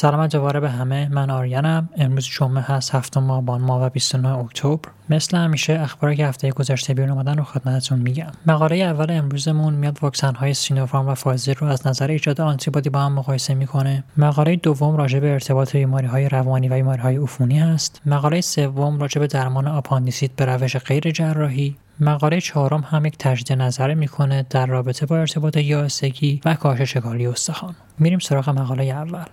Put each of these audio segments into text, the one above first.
سلام دوباره به همه. من آریانم. امروز جمعه هست هفتم آبان ماه و 29 اکتبر. مثل همیشه اخباری که هفته گذشته بیرون اومدن رو خدمتتون میگم. مقاله اول امروزمون میاد واکسن های سینوفارم و فایزر رو از نظر ایجاد آنتیبادی با هم مقایسه می‌کنه. مقاله دوم راجع به ارتباط بیماری های روانی و بیماری های عفونی هست. مقاله سوم راجع به درمان آپاندیسیت به روش غیر جراحی. مقاله چهارم هم یک تجدید نظر می‌کنه در رابطه با ارتباط یائسگی و کاهش چگالی استخوان. میریم سراغ مقاله اول.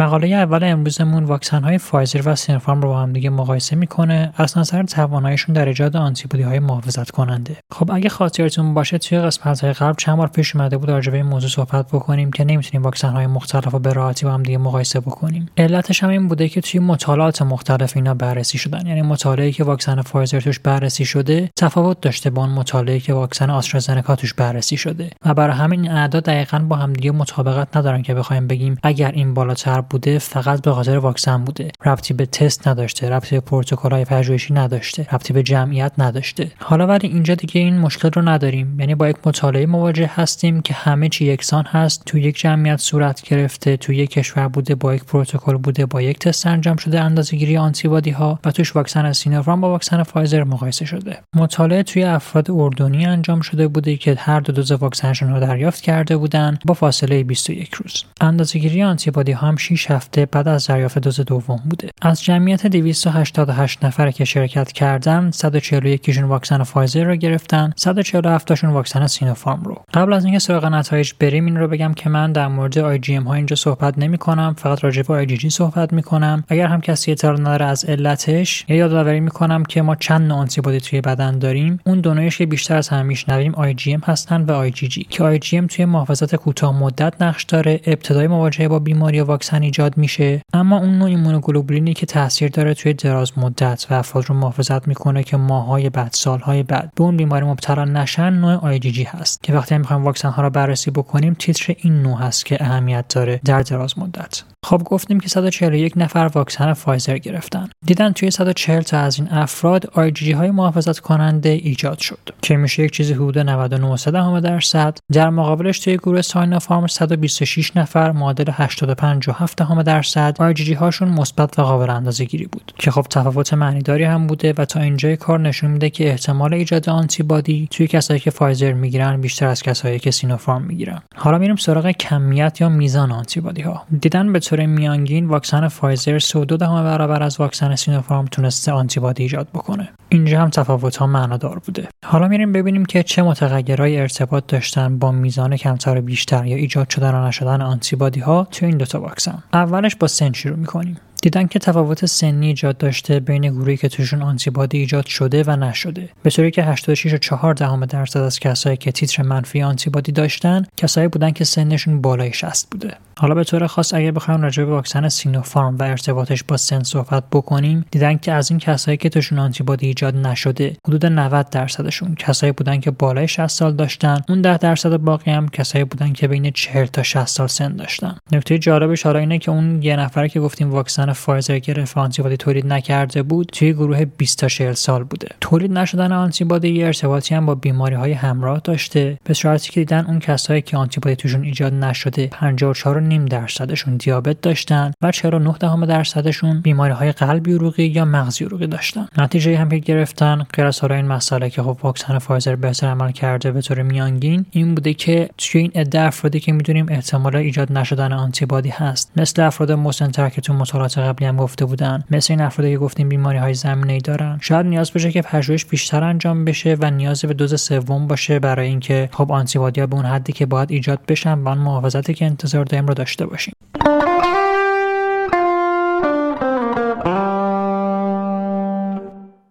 مقاله اول امروزمون واکسن های فایزر و سینوفارم رو با هم دیگه مقایسه می‌کنه. از نظر تواناییشون در ایجاد آنتیبادی های محافظت کننده. خب اگه خاطرتون باشه توی قسمت های قبل چند بار پیش اومده بود راجع به این موضوع صحبت بکنیم که نمی‌تونیم واکسن های مختلف رو به راحتی با هم دیگه مقایسه بکنیم. علتش هم این بوده که توی مطالعات مختلف اینا بررسی شدن. یعنی مطالعه که واکسن فایزر توش بررسی شده تفاوت داشته با اون مطالعه که واکسن آسترازنکا توش بررسی شده. و برای همین اعداد دقیقا با هم دیگه مطابقت ندارن که بخوایم بگیم اگر این بالاتر بوده فقط به خاطر واکسن بوده. ربطی به تست نداشته ربطی به پروتکل‌های پژوهشی نداشته ربطی به جمعیت نداشته. حالا ولی اینجا دیگه این مشکل رو نداریم. یعنی با یک مطالعه مواجه هستیم که همه چی یکسان هست تو یک جمعیت صورت گرفته تو یک کشور بوده با یک پروتکل بوده با یک تست انجام شده اندازه‌گیری آنتیبادی ها و توش واکسن سینوفارم با واکسن فایزر مقایسه شده. مطالعه توی افراد اردنی انجام شده بوده که هر دو دوز واکسنشون رو دریافت کرده بودن با فاصله 21 روز. اندازه‌گیری آنتیبادی ها هم 6 هفته بعد از دریافت دوز دوم بوده. از جمعیت 288 نفر که شرکت کردن 141 تاشون واکسن فایزر رو گرفتن 147 تاشون واکسن سینوفارم رو. قبل از اینکه سراغ نتایج بریم این رو بگم که من در مورد IgM ها اینجا صحبت نمی کنم فقط راجع به آی جی جی صحبت می کنم اگر هم کسی اطلاع نداره از علتش یا یادآوری می کنم که ما چند نوع آنتیبادی توی بدن داریم. اون دو که بیشتر از همه میشنویم IgM هستن و آی جی جی که IgM توی محافظت کوتاه مدت نقش داره ابتدای مواجهه با بیماری و واکسن ایجاد میشه. اما اون نوع ایمونوگلوبولینی که تاثیر داره توی دراز مدت و افراد رو محافظت می‌کنه که ماهای بعد سالهای بعد به اون بیماری مبتلا نشن نوع G هست. که وقتی می‌خوایم واکسن ها رو بررسی بکنیم تیتر این نوع هست که اهمیت داره در دراز مدت. خب گفتیم که 141 نفر واکسن فایزر گرفتن. دیدن توی 140 تا از این افراد G های محافظت کننده ایجاد شد که میشه یک چیزی حدود 99 درصد. در مقابلش توی گروه سینوفارم 126 نفر معادل 85.7 درصد G هاشون مثبت و قابل اندازه گیری بود که خب تفاوت معنیداری هم بوده و تا اینجای کار نشون میده که احتمال ایجاد آنتیبادی توی کسایی که فایزر می‌گیرن بیشتر از کسایی که سینوفارم می‌گیرن. حالا میریم سراغ کمیت یا میزان آنتیبادی ها دیدن به طور میانگین واکسن فایزر 32 دهم برابر از واکسن سینوفارم تونسته آنتیبادی ایجاد بکنه. اینجا هم تفاوت ها معنادار بوده. حالا میریم ببینیم که چه متغیرهایی ارتباط داشتن با میزان کمتر بیشتر یا ایجاد شدن و نشدن آنتیبادی ها توی این دوتا واکسن. اولش با سن شروع می‌کنیم. دیدن که تفاوت سنی ایجاد داشته بین گروهی که توشون آنتیبادی ایجاد شده و نشده. به طوری که 86 و 4 دهم درصد از کسایی که تیتر منفی آنتیبادی داشتن کسایی بودن که سنشون بالای 60 بوده. حالا به طور خاص اگر بخوایم راجع به واکسن سینوفارم و ارتباطش با سن صحبت بکنیم دیدن که از این کسایی که توشون آنتیبادی ایجاد نشده حدود 90 درصدشون کسایی بودن که بالای 60 سال داشتن اون 10 درصد باقی هم کسایی بودن که بین 40 تا 60 سال سن داشتن. نکته جالبش حالا اینه که اون یه نفره که گفتیم واکسن فایزر گرفت آنتیبادی تولید نکرده بود توی گروه 20 تا 40 سال بوده. تولید نشدن آنتیبادی یه ارتباطی هم با بیماری های همراه داشته. به صورتی که دیدن اون کسایی که آنتیبادی توشون ایجاد نشده 54 نیم درصدشون دیابت داشتن و 49 دهم درصدشون بیماری های قلبی عروقی یا مغزی عروقی داشتن. نتیجه هم که گرفتن غیر از این مسئله که خب واکسن فایزر بهتر عمل کرده به طور میانگین این بوده که توی این عده افرادی که می‌دونیم احتمال ایجاد نشدن آنتیبادی هست. مثل افراد مسنتر که تو مطالعات قبلی هم گفته بودن. مثل این افرادی که گفتیم بیماری های زمینه ای دارن. شاید نیاز بشه که پژوهش بیشتر انجام بشه و نیاز به دوز سوم باشه برای اینکه خب آنتیبادی ها به اون حدی که باید ایجاد بشن و اون محافظتی که انتظار داریم رو داشته باشیم.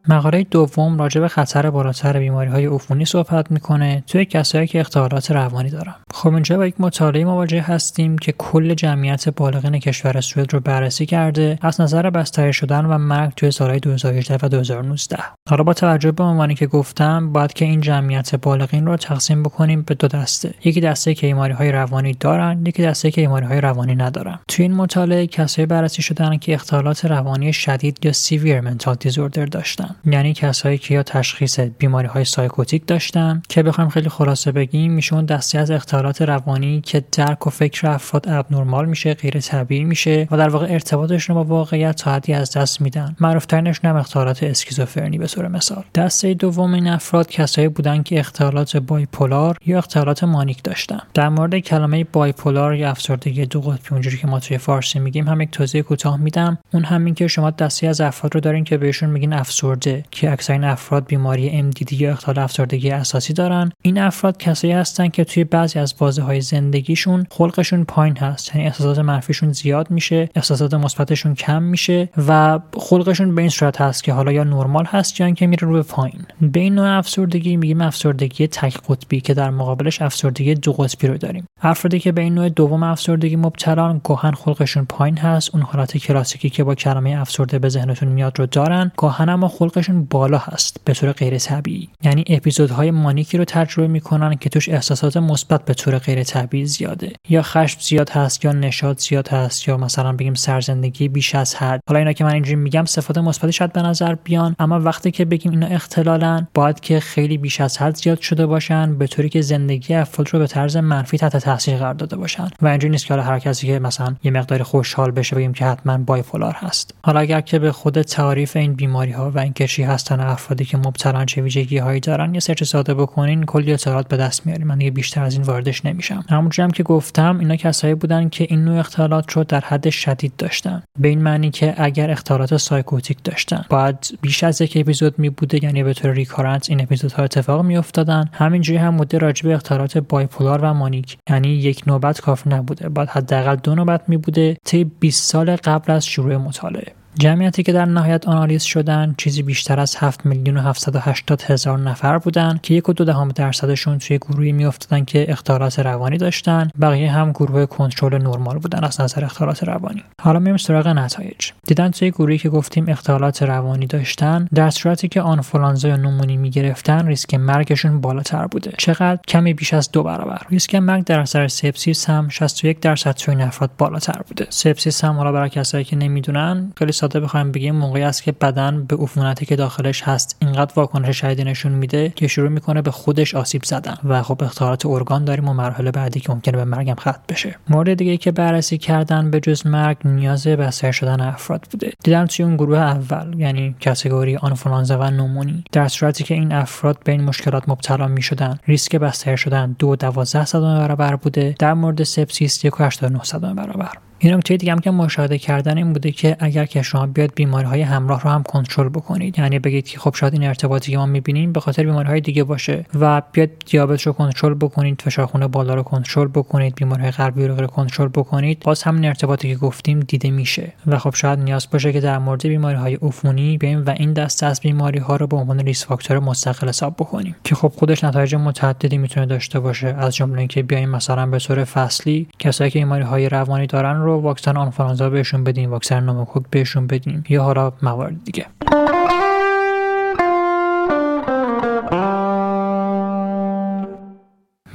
مقاله دوم راجع به خطر بالاتر بیماری های عفونی صحبت می‌کنه. توی کسایی که اختلالات روانی دارن. خب اینجا با یک مطالعه مواجه هستیم که کل جمعیت بالغین کشور سوئد رو بررسی کرده از نظر بستری شدن و مرگ توی سالهای 2018 و 2019 حالا با توجه به عنوانی که گفتم باید که این جمعیت بالغین رو تقسیم بکنیم به دو دسته. یکی دسته که بیماری های روانی دارن یکی دسته که بیماری های روانی ندارن. توی این مطالعه کسایی بررسی شدن که اختلالات روانی شدید یا severe mental disorder داشتن. یعنی کسایی که یا تشخیص بیماری های psychotic داشتن. که بخوایم خیلی خلاصه بگیم میشن اون دسته از اختلالات روانی که درک و فکر افراد abnormal میشه غیر طبیعی میشه و در واقع ارتباطشون با واقعیت تا حدی از دست میدن. معروفترینشون هم اختلالات اسکیزوفرنی به طور مثال. دسته دوم این افراد کسایی بودن که اختلالات بایپولار یا اختلالات مانیک داشتن در مورد کلمه بایپولار یا افسردگی دو قطبی اونجوری که ما توی فارسی میگیم هم یک توضیح کوتاه میدم. اون همین که شما دستی از افراد رو دارین که بهشون میگین افسرده که اکثر این افراد بیماری MDD یا اختلال افسردگی اساسی دارن. این افراد کسایی هستن که توی بعضی بازه های زندگیشون خلقشون پایین هست. یعنی احساسات منفیشون زیاد میشه احساسات مثبتشون کم میشه و خلقشون به این صورت هست که حالا یا نرمال هست یا اینکه میره رو به پایین. به این نوع افسردگی میگیم افسردگی تک قطبی که در مقابلش افسردگی دو قطبی رو داریم. افرادی که به این نوع دوم افسردگی مبتلان گاهن خلقشون پایین هست. اون حالت کلاسیکی که با کلمه افسرده به ذهنتون میاد رو دارن. گاهن اما خلقشون بالا هست به طور غیر طبیعی. یعنی اپیزودهای مانیکی رو تجربه می‌کنن که توش احساسات مثبت به طور غیر طبیعی زیاده. یا خشم زیاد هست یا نشاط زیاد هست یا مثلا بگیم سرزندگی بیش از حد. حالا اینا که من اینجوری میگم صفات مثبتی شاید به نظر بیان اما وقتی که بگیم اینا اختلالن باید که خیلی بیش از حد زیاد شده باشن به طوری که زندگی افراد رو به طرز منفی تحت تاثیر قرار داده باشن. و اینجوری نیست که حالا هر کسی که مثلا یه مقدار خوشحال بشه بگیم که حتما بایپولار هست. حالا اگر که به خود تعریف این بیماری ها و اینکه چی هستن افرادی که مبتلا چه ویژگی هایی دارن یه search ساده بکنین کلی اطلاعات به دست میاریم من دیگه بیشتر از این واردش نمیشم. همونجوری هم که گفتم اینا کسایی بودن که این نوع اختلالات رو در حد شدید داشتن. به این معنی که اگر اختلالات psychotic داشتن باید بیش از یک اپیزود می بوده یعنی به طور recurrent این اپیزودها اتفاق می افتادن. همینجوری هم مدت راجع به اختلالات bipolar و manic یعنی یک نوبت کافی نبوده. باید حداقل دو نوبت می بوده طی 20 سال قبل از شروع مطالعه. جمعیتی که در نهایت آنالیز شدن چیزی بیشتر از 7 میلیون و 780 هزار نفر بودن که یک و دو دهم درصدشون توی گروهی میافتادن که اختلالات روانی داشتن. بقیه هم گروه کنترل نرمال بودن از نظر اختلالات روانی. حالا میریم سراغ نتایج. دیدن توی گروهی که گفتیم اختلالات روانی داشتن در صورتی که آنفولانزا یا نومونی می‌گرفتن ریسک مرگشون بالاتر بوده. چقدر؟ کمی بیش از دو برابر. ریسک مرگ در اثر سپسیس هم 61 درصد توی افراد بالاتر بوده. سپسیس هم حالا برای کسایی که نمی‌دونن ساده بخوایم بگیم موقعی است که بدن به عفونتی که داخلش هست اینقدر واکنش شدیدی نشون میده که شروع می‌کنه به خودش آسیب زدن و خب اختلالات ارگان داریم و مرحله بعدی که ممکنه به مرگم ختم بشه. مورد دیگه که بررسی کردن به جز مرگ نیاز بستری شدن افراد بوده. دیدن توی اون گروه اول یعنی category آنفولانزا و نومونی در صورتی که این افراد به این مشکلات مبتلا می‌شدن. ریسک بستری شدن دو دوازده برابر بوده. در مورد سپسیس 1.89 برابر. این نکته دیگه هم که مشاهده کردن این بوده که اگر که شما بیاید بیماری های همراه رو هم کنترل بکنید یعنی بگید که خب شاید این ارتباطی که ما می‌بینیم به خاطر بیماری های دیگه باشه و بیاید دیابت رو کنترل بکنید فشار خون بالا رو کنترل بکنید بیماری های قلبی رو کنترل بکنید باز همین ارتباطی که گفتیم دیده میشه و خب شاید نیاز باشه که در مورد بیماری های عفونی بیایم و این دسته از بیماری ها رو به عنوان risk factor مستقل حساب بکنیم که خب خودش نتایج متعددی می‌تونه داشته باشه. از جمله اینکه بیایم مثلا به طور فصلی کسایی که بیماری های روانی دارن رو واکسن آنفولانزا بهشون بدیم واکسن نوموکوک بهشون بدیم یا حالا موارد دیگه.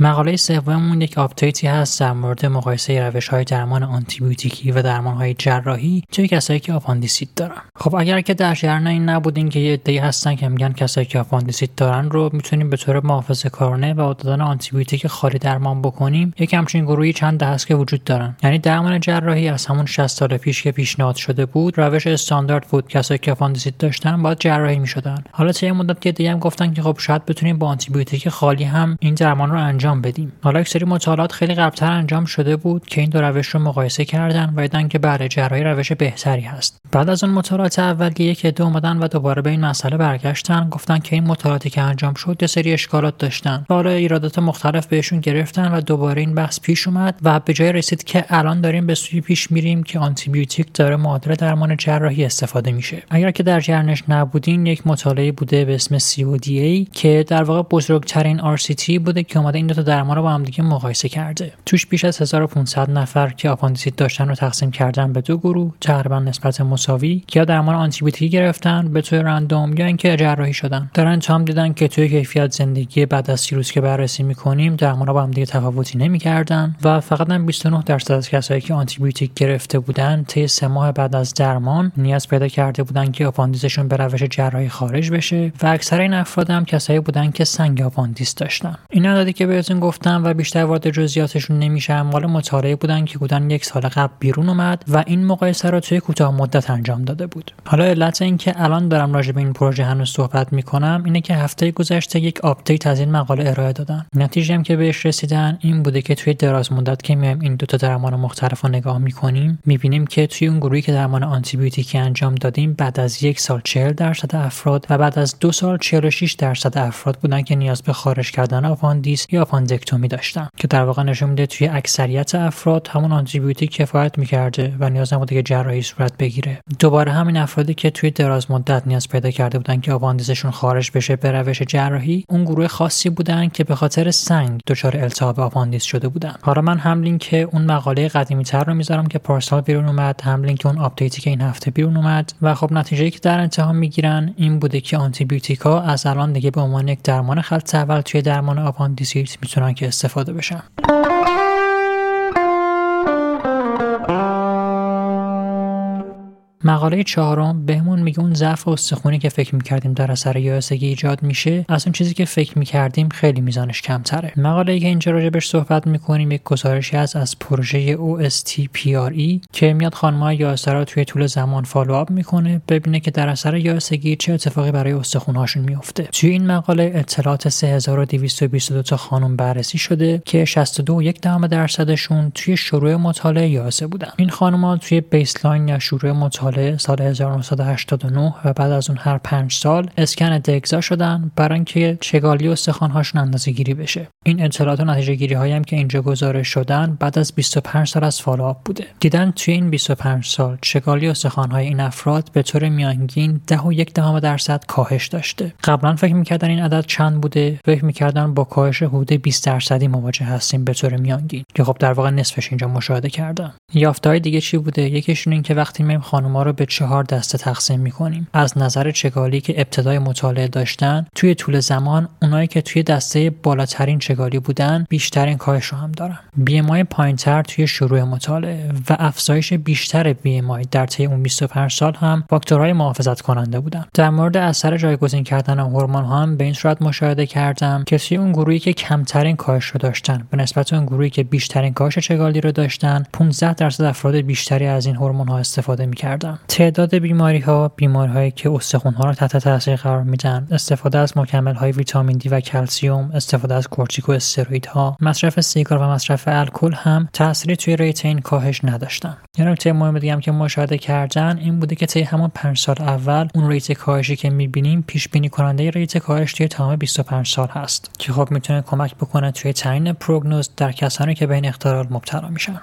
مقاله سوممون یک update ی هست در مورد مقایسه روش های درمان آنتیبیوتیکی و درمان های جراحی توی کسایی که آپاندیسیت دارن. خب اگر که در جریان این نبودین که یه عده‌ای هستن که میگن کسایی که آپاندیسیت دارن رو می‌تونیم به طور محافظه کارانه و دادن آنتیبیوتیک خالی درمان بکنیم. یک همچین گروهی چند دهه هست که وجود دارن. یعنی درمان جراحی از همون 60 سال پیش که پیشنهاد شده بود روش استاندارد بود. کسایی که آپاندیسیت داشتن باید جراحی می‌شدن. حالا طی مدت که دیگه هم گفتن که خب شاید بتونیم با آنتیبیوتیک خالی هم این درمان رو انجام انجام بدیم. حالا یک سری مطالعات خیلی قبلتر انجام شده بود که این دو روش رو مقایسه کردن و دیدن که بله جراحی روش بهتری هست. بعد از اون مطالعات اولیه که دو اومدن و دوباره به این مسئله برگشتن گفتن که این مطالعاتی که انجام شد یه سری اشکالات داشتن. حالا ایرادات مختلف بهشون گرفتن و دوباره این بحث پیش اومد و به جایی رسید که الان داریم به سوی پیش میریم که آنتیبیوتیک داره معادل درمان جراحی استفاده میشه. اگر که در جریانش نبودین یک مطالعه بوده به اسم CODA که در واقع بزرگترین RCT بوده که اومده این دو تا درمان رو با هم دیگه مقایسه کرده. توش بیش از 1500 نفر که آپاندیسیت داشتن رو تقسیم کردن به دو گروه تقریبا نسبت مساوی که یا درمان آنتیبیوتیکی گرفتن به طور random یا اینکه جراحی شدن. در انجام دیدن که توی کیفیت زندگی بعد از سی روز که بررسی می‌کنیم درمان با هم دیگه تفاوتی نمی‌کردن و فقط هم 29 درصد از کسایی که آنتیبیوتیک گرفته بودن طی سه ماه بعد از درمان نیاز پیدا کرده بودن که آپاندیسشون به روش جراحی خارج بشه و اکثر این افراد هم کسایی بودن که سنگ آپاندیس داشتن. این عددی که بهتون گفتم و بیشتر وارد جزئیاتشون نمیشم مال مطالعه بودن که بودن یک سال قبل بیرون اومد و این مقایسه رو توی کوتاه مدت انجام داده بود. حالا علت اینکه الان دارم راجع به این پروژه هنوز صحبت می‌کنم اینه که هفته گذشته یک update از این مقاله ارائه دادن. نتیجه هم که بهش رسیدن این بوده که توی دراز مدت که میایم این دو تا درمان مختلف رو نگاه می‌کنیم می‌بینیم که توی اون گروهی که درمان آنتیبیوتیکی انجام دادیم بعد از یک سال 40 درصد افراد و بعد از دو سال 46 درصد افراد بودن که نیاز به خارج کردن آپاندیس یا appendectomy داشتن. که در واقع نشون میده توی اکثریت افراد همون آنتیبیوتیک کفایت می‌کرده و نیاز نبوده که جراحی صورت بگیره. دوباره همین افرادی که توی دراز مدت نیاز پیدا کرده بودن که آپاندیسشون خارج بشه به روش جراحی اون گروه خاصی بودن که به خاطر سنگ دچار التهاب آپاندیس شده بودن. حالا من هم لینک اون مقاله قدیمی تر رو می‌ذارم که پارسال بیرون اومد هم لینک اون update ی که این هفته بیرون اومد و خب نتیجه که در انتها می‌گیرن این بوده که آنتیبیوتیکا از الان دیگه به عنوان یک درمان خط اول توی درمان آپاندیسیت می‌تونن که استفاده بشن. مقاله چهارم بهمون میگه اون ضعف استخونی که فکر می‌کردیم در اثر یائسگی ایجاد میشه از اون چیزی که فکر می‌کردیم خیلی میزانش کمتره. مقاله که اینجا راجبش صحبت می‌کنیم یک گزارشی هست از پروژه OSTPRE که میاد خانم‌های یائسه را توی طول زمان follow-up می‌کنه ببینه که در اثر یائسگی چه اتفاقی برای استخونهاشون میفته توی این مقاله اطلاعات 3222 تا خانم بررسی شده که 62 یک درصدشون توی شروع مطالعه یائسه بودن. این خانم‌ها توی baseline یا شروع مطالعه سال 1989 و بعد از اون هر پنج سال اسکن DEXA شدن برای اینکه چگالی استخوان‌هاشون اندازه گیری بشه. این اطلاعات و نتیجه گیری هایی هم که اینجا گزارش شدن بعد از 25 سال از follow-up بوده. دیدن توی این 25 سال چگالی استخوان های این افراد به طور میانگین 10 و یک دهم درصد کاهش داشته. قبلا فکر می‌کردن این عدد چند بوده؟ فکر می‌کردن با کاهش حدود 20 درصدی مواجه هستیم به طور میانگین. که خب در واقع نصفش اینجا مشاهده کردن. یافته های دیگه چی بوده؟ یکیشون این که وقتی میایم خانوما رو به چهار دسته تقسیم می‌کنیم. از نظر چگالی که ابتدای مطالعه داشتن توی طول زمان اونایی که توی دسته بالاترین چگالی بودن بیشترین کاهش رو هم دارن. BMI پایینتر توی شروع مطالعه و افزایش بیشتر BMI در طی اون 25 سال هم فاکتورهای محافظت کننده بودن. در مورد اثر جایگزین کردن هورمون هم به این صورت مشاهده کردن که توی اون گروهی که کمترین کاهش رو داشتن به نسبت اون گروهی که بیشترین کاهش چگالی رو داشتن 15 درصد افراد بیشتری از این هورمون ها استفاده می‌کردن. تعداد بیماری ها بیماری هایی که استخوان ها رو تحت تاثیر قرار میدن استفاده از مکمل های ویتامین دی و کلسیوم استفاده از کورتیکو ها مصرف سیگار و مصرف الکل هم تأثیری توی rate این کاهش نداشتن یه نکته مهم دیگه هم که مشاهده کردن این بوده که طی همون 5 سال اول اون rate کاهشی که می‌بینیم پیش بینی کننده rate کاهش توی تمام 25 سال هست که خب می‌تونه کمک بکنه توی تعیین پروگنوز در کسانی که به این اختلال مبتلا میشن.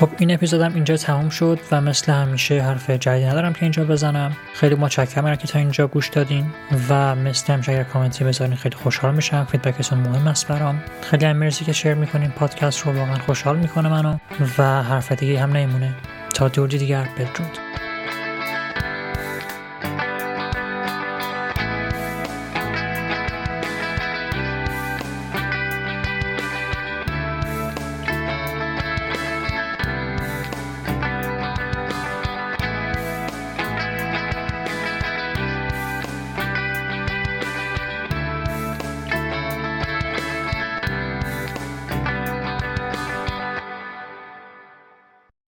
خب این اپیزودم اینجا تموم شد و مثل همیشه حرف جدیدی ندارم که اینجا بزنم. خیلی متشکرم که تا اینجا گوش دادین و مثل همیشه اگر کامنتی بذارین خیلی خوشحال میشم. فیدبکتون مهم است برام. خیلی هم مرسی که شیر می‌کنین. پادکست رو واقعا خوشحال می‌کنه منو و حرف دیگه هم نمیمونه. تا دوردی دیگر بدرود.